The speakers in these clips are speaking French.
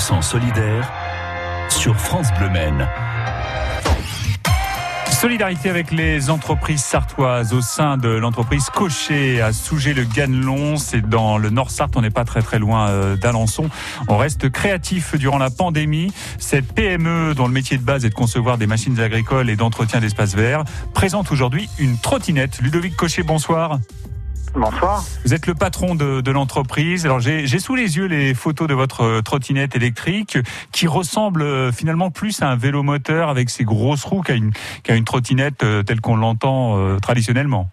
100% solidaire sur France Bleu Maine. Solidarité avec les entreprises sartoises au sein de l'entreprise Cochet à Sougé-le-Ganelon. C'est dans le Nord Sarthe. On n'est pas très très loin euh, d'Alençon. On reste créatif durant la pandémie. Cette PME dont le métier de base est de concevoir des machines agricoles et d'entretien d'espaces verts présente aujourd'hui une trottinette. Ludovic Cochet, bonsoir. Bonsoir. Vous êtes le patron de, de l'entreprise. Alors j'ai sous les yeux les photos de votre euh, trottinette électrique qui ressemble euh, finalement plus à un vélo moteur avec ses grosses roues qu'à une, qu'à une trottinette euh, telle qu'on l'entend traditionnellement.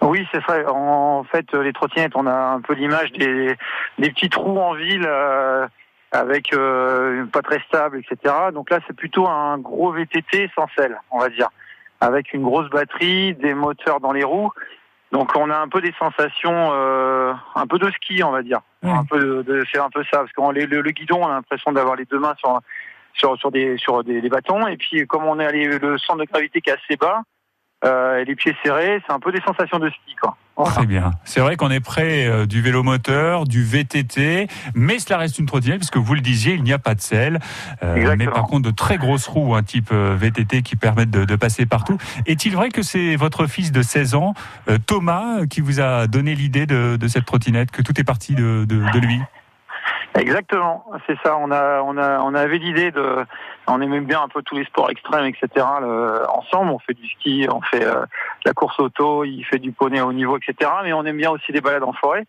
Oui, c'est vrai. En fait, les trottinettes, on a un peu l'image des, des petites roues en ville euh, avec euh, pas très stable, etc. Donc là, c'est plutôt un gros VTT sans selle, on va dire, avec une grosse batterie, des moteurs dans les roues donc on a un peu des sensations, euh, un peu de ski, on va dire. Un peu de, de c'est un peu ça, parce que le, le, guidon, on a l'impression d'avoir les deux mains sur sur sur des sur des, des bâtons, et puis comme on est allé le centre de gravité qui est assez bas, euh, et les pieds serrés, c'est un peu des sensations de ski, quoi. Très bien. C'est vrai qu'on est près euh, du vélo moteur, du VTT, mais cela reste une trottinette puisque vous le disiez, il n'y a pas de selle. Euh, mais par contre, de très grosses roues, un type euh, VTT qui permettent de, de passer partout. Est-il vrai que c'est votre fils de 16 ans, euh, Thomas, qui vous a donné l'idée de, de, cette trottinette, que tout est parti de, de lui? Exactement, c'est ça. On a, on a, on avait l'idée de, on aimait bien un peu tous les sports extrêmes, etc. ensemble, on fait du ski, on fait euh, la course auto, il fait du poney au haut niveau, etc. Mais on aime bien aussi les balades en forêt.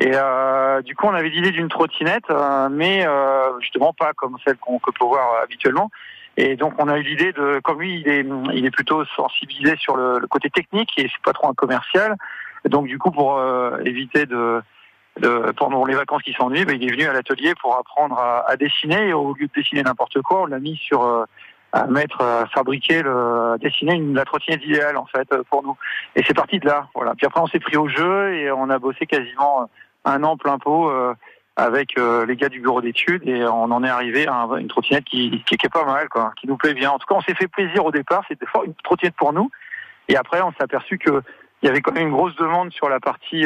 Et euh, du coup, on avait l'idée d'une trottinette, euh, mais euh, justement pas comme celle qu'on peut voir habituellement. Et donc, on a eu l'idée de, comme lui, il est, il est plutôt sensibilisé sur le, le côté technique et c'est pas trop un commercial. Donc, du coup, pour éviter de pendant les vacances qui s'ennuient, ben, il est venu à l'atelier pour apprendre à, dessiner. Et au lieu de dessiner n'importe quoi, on l'a mis sur euh, à mettre, à fabriquer, le, à dessiner une, la trottinette idéale en fait pour nous. Et c'est parti de là. Voilà. Puis après, on s'est pris au jeu et on a bossé quasiment un an plein pot. Euh, avec euh, les gars du bureau d'études et on en est arrivé à une trottinette qui, qui, est pas mal, quoi, qui nous plaît bien. En tout cas, on s'est fait plaisir au départ, c'était une trottinette pour nous. Et après, on s'est aperçu que il y avait quand même une grosse demande sur la partie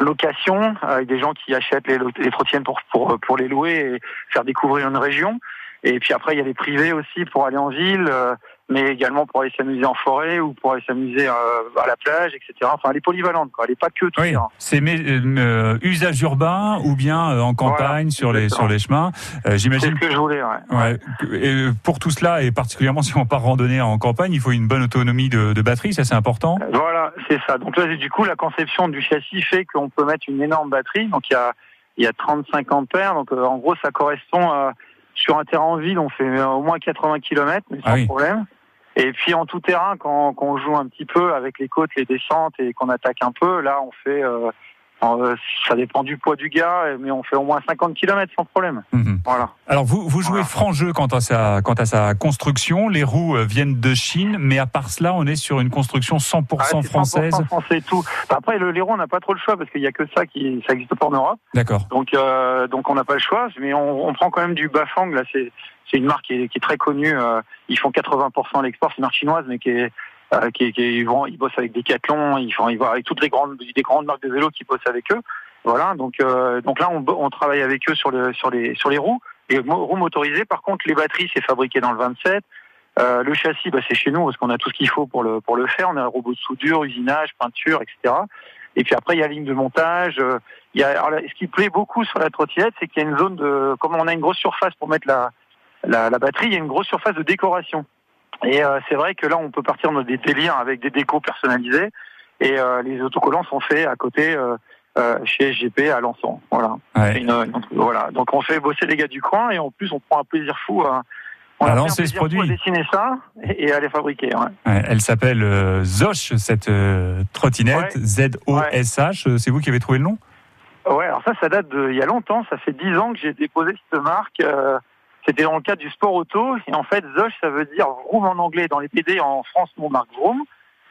location, avec des gens qui achètent les, les trottinettes pour, pour, pour les louer et faire découvrir une région. Et puis après, il y a les privés aussi pour aller en ville, euh, mais également pour aller s'amuser en forêt ou pour aller s'amuser euh, à la plage, etc. Enfin, elle est polyvalente, quoi. Elle n'est pas que tout. Oui, c'est euh, usage urbain ou bien en campagne sur les sur les chemins. J'imagine. C'est ce que je voulais. Ouais. ouais. Et pour tout cela et particulièrement si on part randonner en campagne, il faut une bonne autonomie de, de batterie, ça c'est important. Voilà, c'est ça. Donc là, du coup, la conception du châssis fait qu'on peut mettre une énorme batterie. Donc il y a il y a 35 ampères. Donc en gros, ça correspond à sur un terrain en ville, on fait au moins 80 km, mais sans ah problème. Et puis en tout terrain, quand, quand, on joue un petit peu avec les côtes, les descentes et qu'on attaque un peu, là on fait euh, ça dépend du poids du gars, mais on fait au moins 50 km sans problème. Mhm. Voilà. Alors vous, vous jouez franc jeu quant à, sa, quant à sa construction. Les roues euh, viennent de Chine, mais à part cela, on est sur une construction 100% ah, française. 100% français tout. Après, le, les roues, on n'a pas trop le choix parce qu'il n'y a que ça qui ça existe pas en Europe. D'accord. Donc, euh, donc on n'a pas le choix, mais on, on, prend quand même du Bafang. Là, c'est c'est une marque qui est, qui est très connue. Euh, ils font 80% à l'export, c'est une marque chinoise, mais qui est euh, qui, qui, ils, vont, ils bossent avec Decathlon, ils font, ils vont avec toutes les grandes, des grandes marques de vélos qui bossent avec eux. Voilà, donc euh, donc là on, on, travaille avec eux sur le sur les sur les roues, les roues motorisées. Par contre, les batteries c'est fabriqué dans le 27. Euh, le châssis, bah, c'est chez nous parce qu'on a tout ce qu'il faut pour le pour le faire. On a un robot de soudure, usinage, peinture, etc. Et puis après il y a la ligne de montage. Euh, il y a alors, ce qui plaît beaucoup sur la trottinette, c'est qu'il y a une zone de comme on a une grosse surface pour mettre la la, la batterie, il y a une grosse surface de décoration. Et euh, c'est vrai que là, on peut partir dans des délires avec des décos personnalisés. Et euh, les autocollants sont faits à côté euh, chez SGP à Lançon. Voilà. voilà. Donc on fait bosser les gars du coin et en plus on prend un plaisir fou à, on a lancer ce produit. À dessiner ça et, à les fabriquer. Ouais. Ouais, elle s'appelle Zosh, cette trottinette, Z-O-S-H. C'est vous qui avez trouvé le nom? Ouais, alors ça, ça date de il y a longtemps. Ça fait dix ans que j'ai déposé cette marque. C'était dans le cadre du sport auto. Et en fait, Zosh, ça veut dire vroom en anglais. Dans les PD, en France, on marque vroom.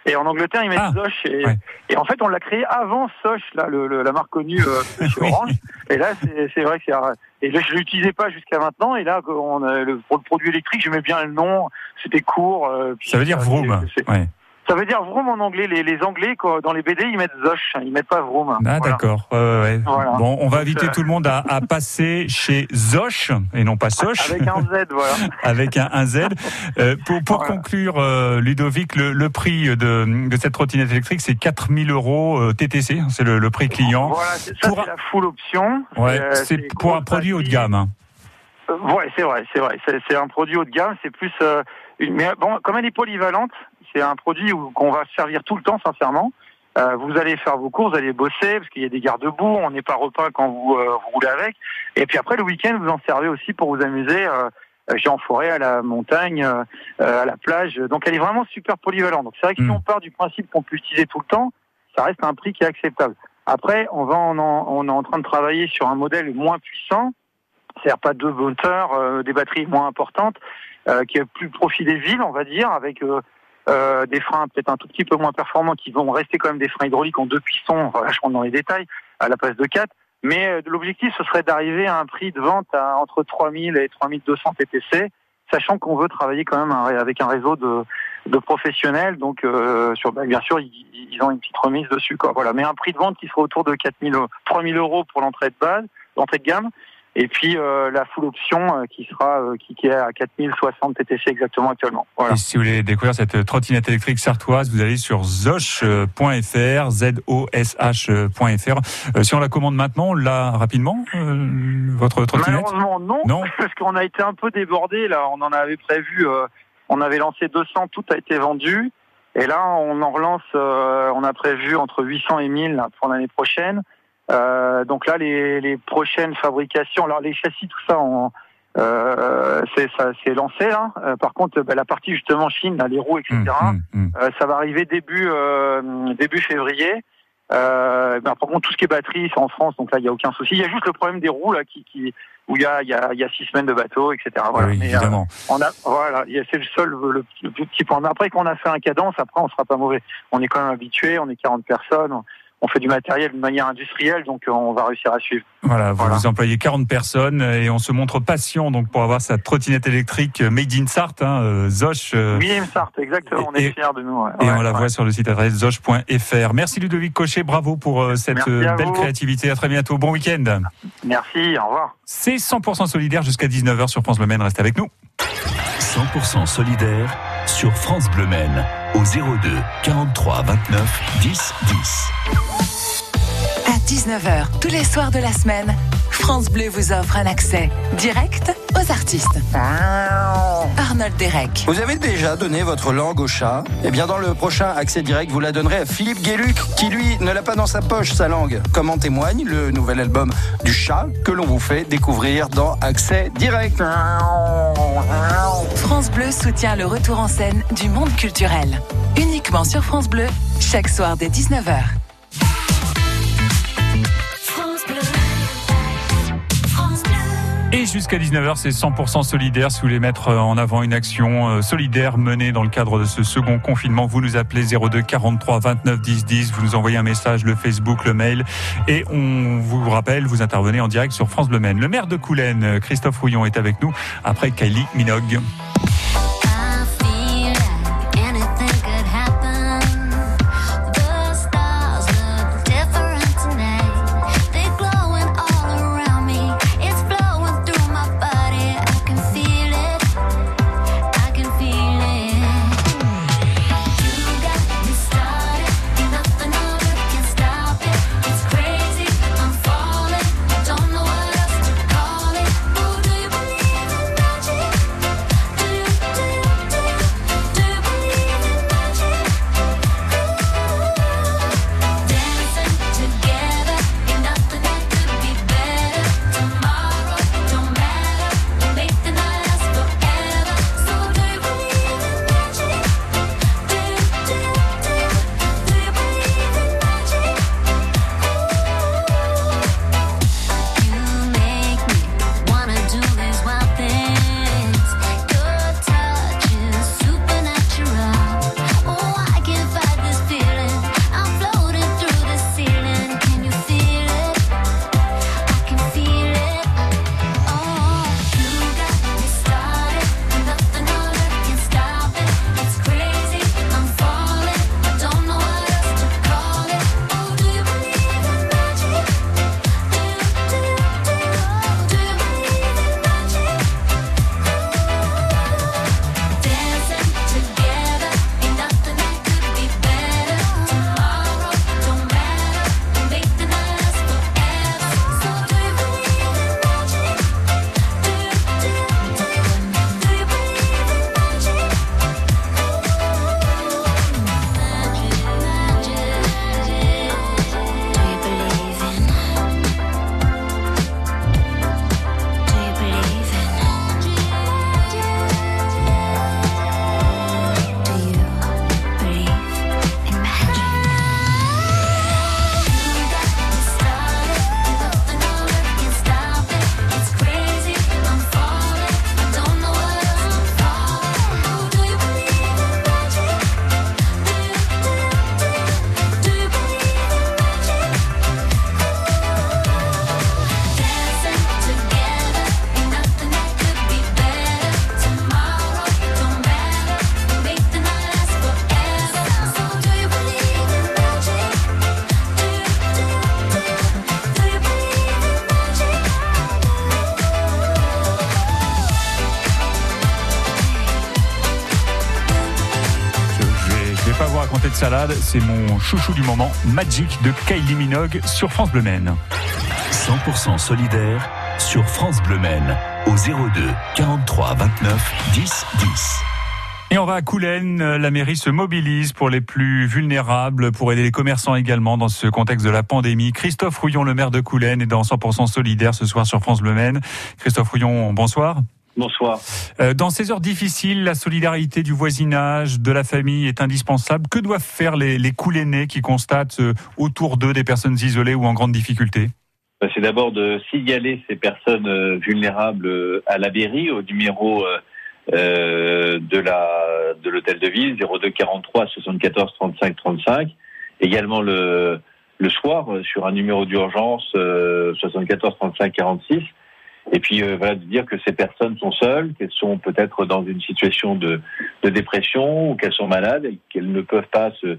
Et en Angleterre, ils mettent ah, Zosh. Et, et, en fait, on l'a créé avant Soch, là, le, la marque connue euh, Orange. Et là, c'est vrai que c'est. Et là, je l'utilisais pas jusqu'à maintenant. Et là, on, le, pour le produit électrique, j'aimais bien le nom. C'était court. Euh, ça veut dire vroom. Ouais. Ça veut dire vroom en anglais. Les, les Anglais, quoi, dans les BD, ils mettent Zosh, ils mettent pas vroom. Ah Voilà. d'accord. Ouais, ouais. Voilà. Bon, on va inviter euh, tout le monde à, à passer chez Zosh et non pas Soch. Avec un Z, voilà. avec un, un Z. Euh, pour pour Voilà. conclure, euh, Ludovic, le, le prix de, de cette trottinette électrique, c'est 4000 euros euh, TTC, c'est le, le prix client. Voilà, c'est- ça Pour la full option. Ouais, Euh, c'est pour un produit haut de gamme. hein. Euh, Ouais, c'est vrai, c'est vrai. C'est c'est un produit haut de gamme. C'est plus euh, une. Mais bon, comme elle est polyvalente, c'est un produit qu'on va servir tout le temps, sincèrement. Euh, vous allez faire vos courses, vous allez bosser parce qu'il y a des garde-boue. On n'est pas repeint quand vous, euh, vous roulez avec. Et puis après le week-end, vous en servez aussi pour vous amuser. Euh, euh, j'ai en forêt, à la montagne, à la plage. Donc elle est vraiment super polyvalente. Donc c'est vrai que si Mm. on part du principe qu'on peut l'utiliser tout le temps, ça reste un prix qui est acceptable. Après, on va en, on est en train de travailler sur un modèle moins puissant, c'est-à-dire pas deux moteurs, euh, des batteries moins importantes, euh, qui est plus profit des villes, on va dire, avec euh, euh, des freins peut-être un tout petit peu moins performants, qui vont rester quand même des freins hydrauliques en deux pistons. Voilà, je rentre dans les détails à la place de quatre. Mais euh, l'objectif, ce serait d'arriver à un prix de vente à entre 3000 et 3200 TTC, sachant qu'on veut travailler quand même avec un réseau de, professionnels. Donc, euh, bah, bien sûr, ils, ils ont une petite remise dessus. Quoi. Voilà. Mais un prix de vente qui serait autour de 4000, euros- 3000 euros pour l'entrée de base, l'entrée de gamme. Et puis euh, la full option euh, qui sera euh, qui, qui est à 4060 TTC exactement actuellement. Voilà. Et si vous voulez découvrir cette trottinette électrique sartoise, vous allez sur zosh.fr, Z-O-S-H.fr. Euh, si on la commande maintenant, là, rapidement, euh, votre trottinette? Malheureusement non, Non. parce qu'on a été un peu débordé là. On en avait prévu, euh, on avait lancé 200, tout a été vendu. Et là, on en relance, euh, on a prévu entre 800 et 1000 là, pour l'année prochaine. Euh, donc là, les, les prochaines fabrications, alors les châssis, tout ça, on, euh, c'est ça, c'est lancé là. Euh, par contre, bah, la partie justement Chine, là, les roues, etc. Hum, hum, hum. Euh, ça va arriver début euh, début février. Euh, ben, par contre, tout ce qui est batterie, c'est en France, donc là, il n'y a aucun souci. Il y a juste le problème des roues là, qui, qui où il y a, y, a, y a six semaines de bateau, etc. Voilà. oui, Mais, évidemment. on a, voilà, c'est le seul, le, le petit point. Mais après qu'on a fait un cadence, après, on sera pas mauvais. On est quand même habitué, on est 40 personnes, on fait du matériel de manière industrielle, donc euh, on va réussir à suivre. Voilà, vous Voilà. employez 40 personnes et on se montre patient donc pour avoir sa trottinette électrique made in Sarthe, hein, euh, euh, Oui, Sarthe, exactement. On et- est fiers de nous. ouais. Et Ouais, on la ouais. voit sur le site adresse zosh.fr. Merci Ludovic Cochet, bravo pour euh, cette euh, belle vous. créativité. À très bientôt. Bon week-end. Merci, au revoir. C'est 100% solidaire jusqu'à 19h sur France Bleu Maine. Restez avec nous. 100% solidaire sur France Bleu Maine au 02 43 29 10 10. À 19h, tous les soirs de la semaine, France Bleu vous offre un accès direct aux artistes. Arnold Derek. Vous avez déjà donné votre langue au chat? Eh bien, dans le prochain accès direct, vous la donnerez à Philippe Guéluc, qui lui ne l'a pas dans sa poche, sa langue. Comme en témoigne le nouvel album du chat que l'on vous fait découvrir dans Accès direct. France Bleu soutient le retour en scène du monde culturel. Uniquement sur France Bleu, chaque soir dès 19h. Et jusqu'à 19h, c'est 100% solidaire. Si vous voulez mettre en avant une action euh, solidaire menée dans le cadre de ce second confinement, vous nous appelez 02 43 29 10 10. Vous nous envoyez un message, le Facebook, le mail. Et on vous rappelle, vous intervenez en direct sur France Bleu Maine. Le maire de Coulennes, euh, Christophe Rouillon, est avec nous après Kylie Minogue. C'est mon chouchou du moment, Magic de Kylie Minogue sur France Bleu Maine. 100% solidaire sur France Bleu Maine au 02 43 29 10 10. Et on va à Coulennes, la mairie se mobilise pour les plus vulnérables, pour aider les commerçants également dans ce contexte de la pandémie. Christophe Rouillon, le maire de Coulennes, est dans 100% solidaire ce soir sur France Bleu Maine. Christophe Rouillon, bonsoir. Bonsoir. Euh, Dans ces heures difficiles, la solidarité du voisinage, de la famille est indispensable. Que doivent faire les, les Coulénais qui constatent euh, autour d'eux des personnes isolées ou en grande difficulté? Bah, C'est d'abord de signaler ces personnes euh, vulnérables à la mairie au numéro de la de l'hôtel de ville 02 43 74 35 35. Également le le soir sur un numéro d'urgence euh, 74 35 46. Et puis euh, voilà de dire que ces personnes sont seules, qu'elles sont peut-être dans une situation de, de dépression ou qu'elles sont malades et qu'elles ne peuvent pas se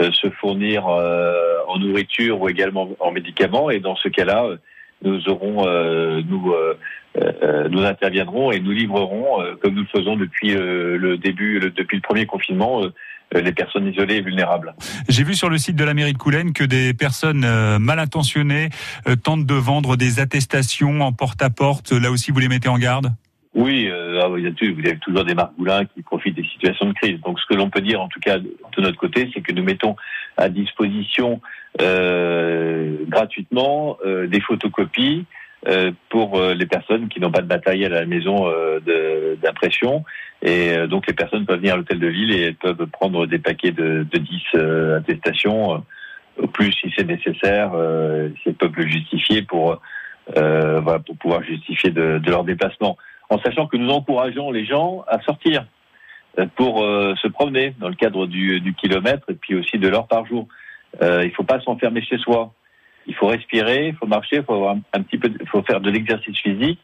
euh, se fournir euh, en nourriture ou également en médicaments. Et dans ce cas-là, euh, nous aurons, euh, nous, euh, nous interviendrons et nous livrerons, comme nous le faisons depuis le début, depuis le premier confinement, les personnes isolées et vulnérables. J'ai vu sur le site de la mairie de Coulennes que des personnes euh, mal intentionnées euh, tentent de vendre des attestations en porte-à-porte. Là aussi, vous les mettez en garde? Oui, euh, ah vous avez toujours des margoulins qui profitent des situations de crise. Donc, ce que l'on peut dire, en tout cas, de notre côté, c'est que nous mettons à disposition euh, gratuitement euh, des photocopies euh, pour euh, les personnes qui n'ont pas de matériel à la maison euh, d'impression. Et euh, donc, les personnes peuvent venir à l'hôtel de ville et elles peuvent prendre des paquets de, de 10 euh, attestations, euh, au plus si c'est nécessaire, euh, si elles peuvent le justifier pour, euh, voilà, pour pouvoir justifier de, de leur déplacement en sachant que nous encourageons les gens à sortir euh, pour euh, se promener dans le cadre du, du kilomètre et puis aussi de l'heure par jour. Euh, il ne faut pas s'enfermer chez soi. Il faut respirer, il faut marcher, il faut avoir un, petit peu, il faut faire de l'exercice physique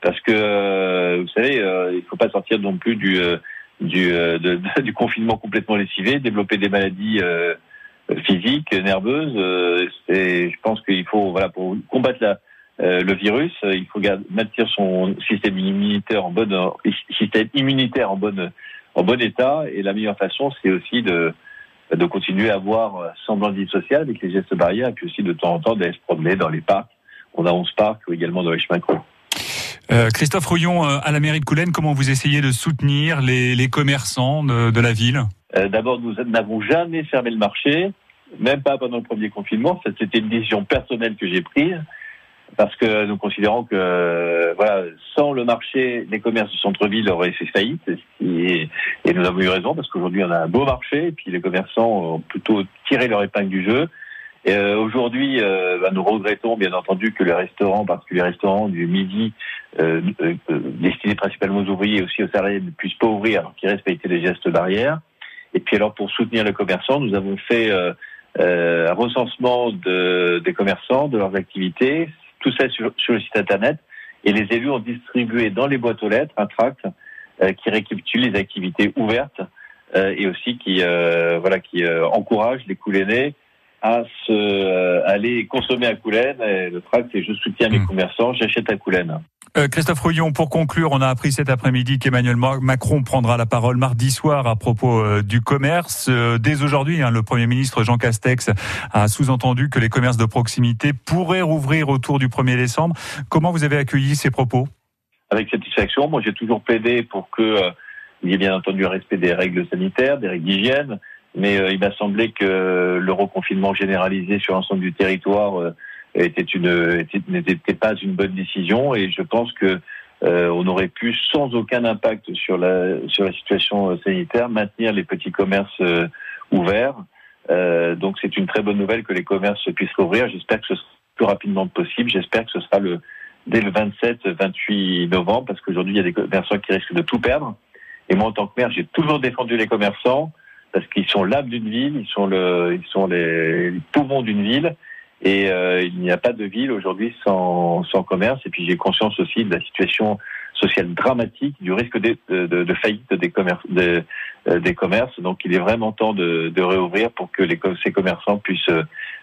parce que euh, vous savez, euh, il faut pas sortir non plus du euh, du, euh, de- du confinement complètement lessivé, développer des maladies physiques, nerveuses. et je pense qu'il faut, voilà, pour combattre la, euh, le virus, il faut garder, maintenir son système immunitaire en bonne système immunitaire en bonne en bon état. Et la meilleure façon, c'est aussi de de continuer à avoir euh, semblant de vie sociale avec les gestes barrières et puis aussi de temps en temps d'aller se promener dans les parcs. On a 11 parcs ou également dans les chemins creux. Euh, Christophe Rouillon, euh, à la mairie de Coulennes, comment vous essayez de soutenir les, les commerçants de, de la ville? Euh, D'abord, nous n'avons jamais fermé le marché, même pas pendant le premier confinement. C'était une décision personnelle que j'ai prise parce que nous considérons que euh, voilà, sans le marché, les commerces du centre-ville auraient fait faillite. Et, nous avons eu raison parce qu'aujourd'hui, on a un beau marché et puis les commerçants ont plutôt tiré leur épingle du jeu. Euh, Aujourd'hui, euh, bah, nous regrettons bien entendu que les restaurants, parce que les restaurants du midi euh, euh, destinés principalement aux ouvriers et aussi aux salariés ne puissent pas ouvrir alors qu'ils respectaient les gestes barrières. Et puis alors pour soutenir les commerçants, nous avons fait euh, un recensement de, des commerçants, de leurs activités, tout ça sur, sur le site internet. Et les élus ont distribué dans les boîtes aux lettres un tract euh, qui récapitule les activités ouvertes euh, et aussi qui euh, voilà qui euh, encourage les Coulénais à se euh, aller consommer à Coulennes. Et le tract c'est je soutiens mes Mm. commerçants, j'achète à Coulennes. Euh, Christophe Rouillon, pour conclure, on a appris cet après-midi qu'Emmanuel Ma- Macron prendra la parole mardi soir à propos euh, du commerce. Euh, dès aujourd'hui, hein, le Premier ministre Jean Castex a sous-entendu que les commerces de proximité pourraient rouvrir autour du 1er décembre. Comment vous avez accueilli ces propos? Avec satisfaction. Moi, j'ai toujours plaidé pour que il y ait bien entendu un respect des règles sanitaires, des règles d'hygiène, mais il m'a semblé que le reconfinement généralisé sur l'ensemble du territoire était une était- n'était pas une bonne décision, et je pense que euh, on aurait pu, sans aucun impact sur la sur la situation euh, sanitaire, maintenir les petits commerces euh, ouverts. Euh, donc, c'est une très bonne nouvelle que les commerces puissent rouvrir. J'espère que ce sera le plus rapidement possible. J'espère que ce sera le dès le 27-28 novembre, parce qu'aujourd'hui, il y a des commerçants qui risquent de tout perdre. Et moi, en tant que maire, j'ai toujours défendu les commerçants, parce qu'ils sont l'âme d'une ville, ils sont, le, ils sont les, les poumons d'une ville, et euh, il n'y a pas de ville aujourd'hui sans, sans commerce. Et puis, j'ai conscience aussi de la situation sociale dramatique, du risque de, de, de- faillite des commerces, euh, des commerces. Donc, il est vraiment temps de, réouvrir pour que les, ces commerçants puissent euh,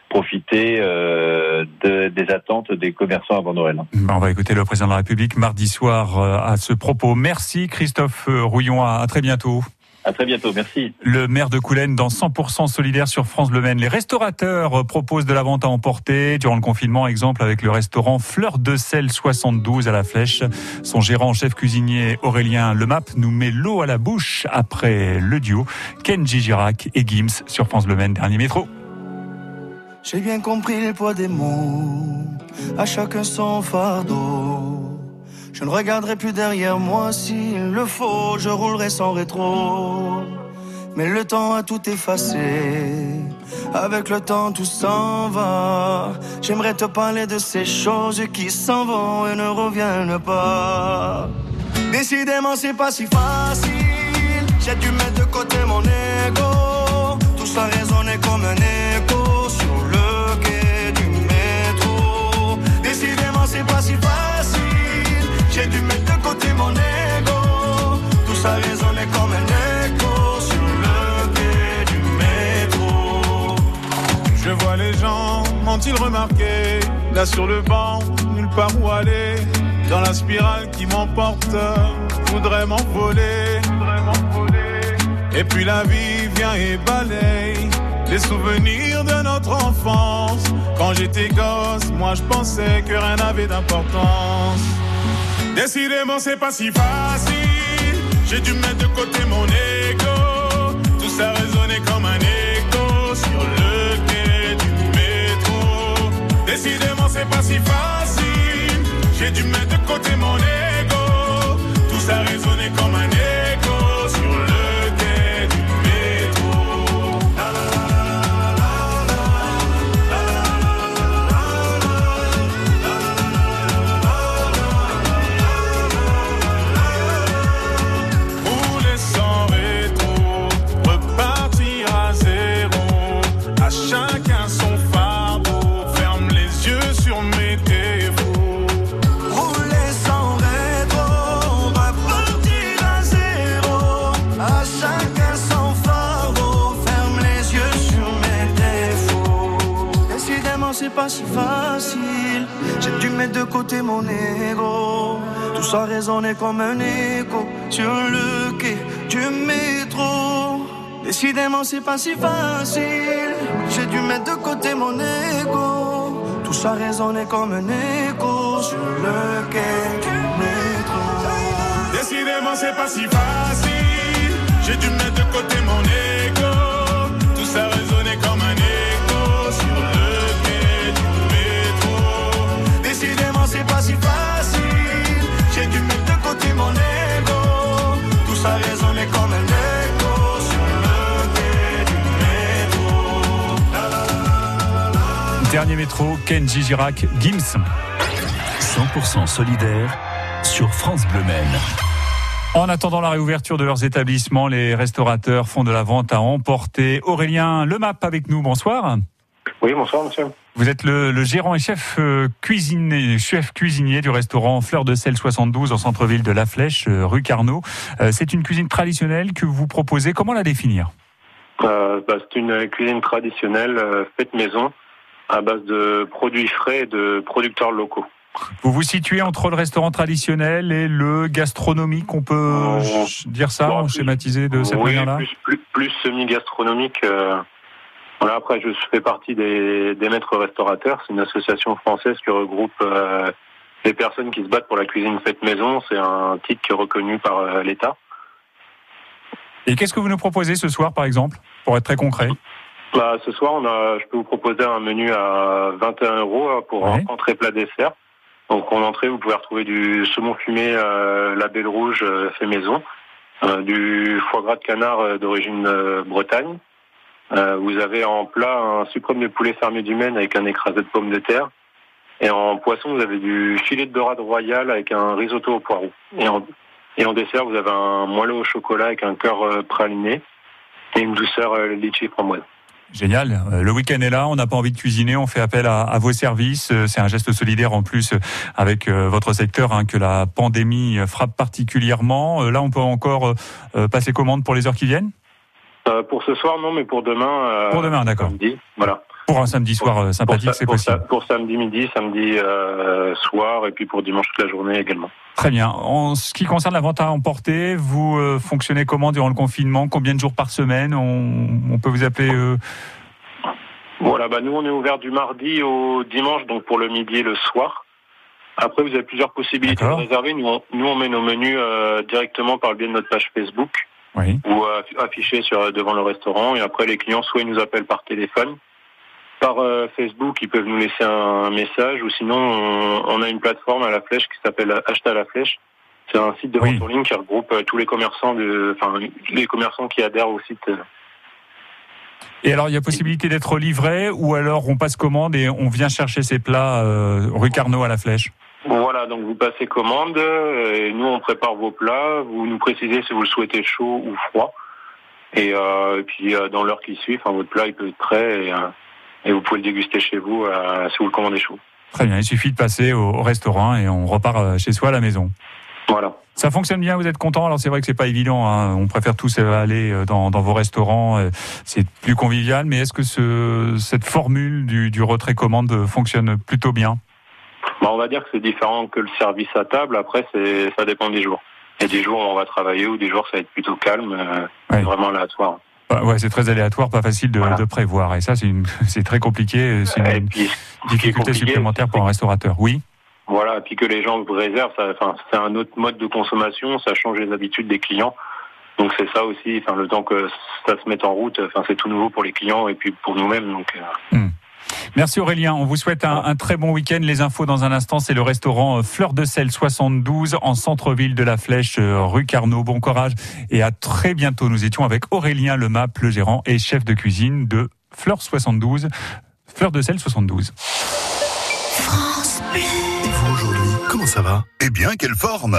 profiter euh, de- des attentes des commerçants avant Noël. On va écouter le président de la République mardi soir euh, à ce propos. Merci Christophe Rouillon, à très bientôt. À très bientôt. Merci. Le maire de Coulennes dans 100% solidaire sur France Bleu Maine. Les restaurateurs euh, proposent de la vente à emporter durant le confinement. Exemple avec le restaurant Fleur de sel 72 à la Flèche. Son gérant, chef cuisinier Aurélien Lemap, nous met l'eau à la bouche après le duo Kenji Girac et Gims sur France Bleu Maine. Dernier métro. J'ai bien compris le poids des mots, à chacun son fardeau. Je ne regarderai plus derrière moi s'il le faut, je roulerai sans rétro. Mais le temps a tout effacé, avec le temps tout s'en va. J'aimerais te parler de ces choses qui s'en vont et ne reviennent pas. Décidément, c'est pas si facile. J'ai dû mettre de côté mon ego. Tout ça résonnait comme un écho côté mon ego. Ça résonnait comme un écho sur le quai du métro. Je vois les gens, m'ont-ils remarqué? Là sur le banc, nulle part où aller. Dans la spirale qui m'emporte, voudrait m'envoler. Et puis la vie vient et balaye. Les souvenirs de notre enfance. Quand j'étais gosse, moi je pensais que rien n'avait d'importance Décidément c'est pas si facile. J'ai dû mettre de côté mon ego. Tout ça résonnait comme un écho Sur le quai du métro. Décidément c'est pas si facile. J'ai dû mettre de côté mon ego. Tout ça résonnait comme un écho sur le quai du métro. Décidément, c'est pas si facile. J'ai dû mettre de côté mon ego. Tout ça résonnait comme un écho sur le quai du métro. Décidément, c'est pas si facile. J'ai dû mettre de côté mon ego. Dernier métro, Kenji Girac, Gims. 100% solidaire sur France Bleu Maine. En attendant la réouverture de leurs établissements, les restaurateurs font de la vente à emporter. Aurélien Lemap avec nous, bonsoir. Oui, bonsoir, monsieur. Vous êtes le, le gérant et chef, euh, cuisinier, chef cuisinier du restaurant Fleur de Sel 72 au centre-ville de La Flèche, euh, rue Carnot. Euh, c'est une cuisine traditionnelle que vous proposez. Comment la définir? Euh, bah, c'est une cuisine traditionnelle euh, faite maison à base de produits frais et de producteurs locaux. Vous vous situez entre le restaurant traditionnel et le gastronomique, on peut dire ça, bon, plus- schématiser de cette oui, manière-là plus, plus, plus semi-gastronomique. euh, voilà, après, je fais partie des, des maîtres restaurateurs. C'est une association française qui regroupe euh, des personnes qui se battent pour la cuisine faite maison. C'est un titre qui est reconnu par euh, l'État. Et qu'est-ce que vous nous proposez ce soir, par exemple, pour être très concret? Bah, ce soir, on a, je peux vous proposer un menu à 21 euros euh, pour Ouais. entrée plat dessert. Donc en entrée, vous pouvez retrouver du saumon fumé euh, label rouge euh, fait maison, euh, du foie gras de canard euh, d'origine euh, Bretagne. Euh, vous avez en plat un suprême de poulet fermé du Maine avec un écrasé de pommes de terre. Et en poisson, vous avez du filet de dorade royal avec un risotto au poireau. Et en, et en dessert, vous avez un moelleux au chocolat avec un cœur praliné et une douceur litchi framboise. Génial. Euh, Le week-end est là, on n'a pas envie de cuisiner, on fait appel à, vos services. Euh, C'est un geste solidaire en plus euh, avec votre secteur hein, que la pandémie frappe particulièrement. Là, on peut encore passer commande pour les heures qui viennent? Pour ce soir, non, mais pour demain. euh, Pour demain, d'accord. Voilà. Pour un samedi soir euh, sympathique, c'est possible. pour samedi midi, samedi euh, soir, et puis pour dimanche toute la journée également. Très bien. En ce qui concerne la vente à emporter, vous euh, fonctionnez comment durant le confinement? Combien de jours par semaine? On, on peut vous appeler euh, Voilà, bah nous on est ouvert du mardi au dimanche, donc pour le midi et le soir. Après, vous avez plusieurs possibilités de réserver. Nous on, nous, on met nos menus euh, directement par le biais de notre page Facebook Oui. ou euh, affichés sur, devant le restaurant. Et après, les clients, soit ils nous appellent par téléphone, par euh, Facebook, ils peuvent nous laisser un, message, ou sinon, on, on a une plateforme à la flèche qui s'appelle Acheter à la flèche. C'est un site de Oui. vente en ligne qui regroupe euh, tous les commerçants de, enfin, les commerçants qui adhèrent au site. euh, Et alors, il y a possibilité d'être livré ou alors on passe commande et on vient chercher ses plats euh, rue Carnot à la Flèche? Voilà, donc vous passez commande, euh, et nous on prépare vos plats, vous nous précisez si vous le souhaitez chaud ou froid, et, euh, et puis euh, dans l'heure qui suit, enfin, votre plat il peut être prêt et, euh, et vous pouvez le déguster chez vous euh, si vous le commandez chaud. Très bien, il suffit de passer au, au restaurant et on repart euh, chez soi à la maison. Voilà. Ça fonctionne bien, vous êtes content. Alors c'est vrai que c'est pas évident. hein. On préfère tous aller dans, dans vos restaurants. C'est plus convivial. Mais est-ce que ce, cette formule du, du retrait commande fonctionne plutôt bien? Bah, on va dire que c'est différent que le service à table, après c'est ça dépend des jours. Il y a des jours où on va travailler ou des jours ça va être plutôt calme, euh, Ouais. vraiment aléatoire. Bah, Ouais, c'est très aléatoire, pas facile de, Voilà. de prévoir. Et ça, c'est une- c'est très compliqué. C'est Et une puis, difficulté supplémentaire pour un restaurateur. Oui. Voilà, et puis que les gens réservent, ça, enfin, c'est un autre mode de consommation, ça change les habitudes des clients. Donc c'est ça aussi, enfin, le temps que ça se mette en route, enfin, c'est tout nouveau pour les clients et puis pour nous-mêmes. Donc, euh, Merci Aurélien. On vous souhaite un, très bon week-end. Les infos dans un instant, c'est le restaurant euh, Fleur de Sel 72 en centre-ville de la Flèche, euh, rue Carnot. Bon courage et à très bientôt. Nous étions avec Aurélien Lemap, le gérant et chef de cuisine de Fleur 72, Fleur de Sel 72. Et vous aujourd'hui, comment ça va? Eh bien, quelle forme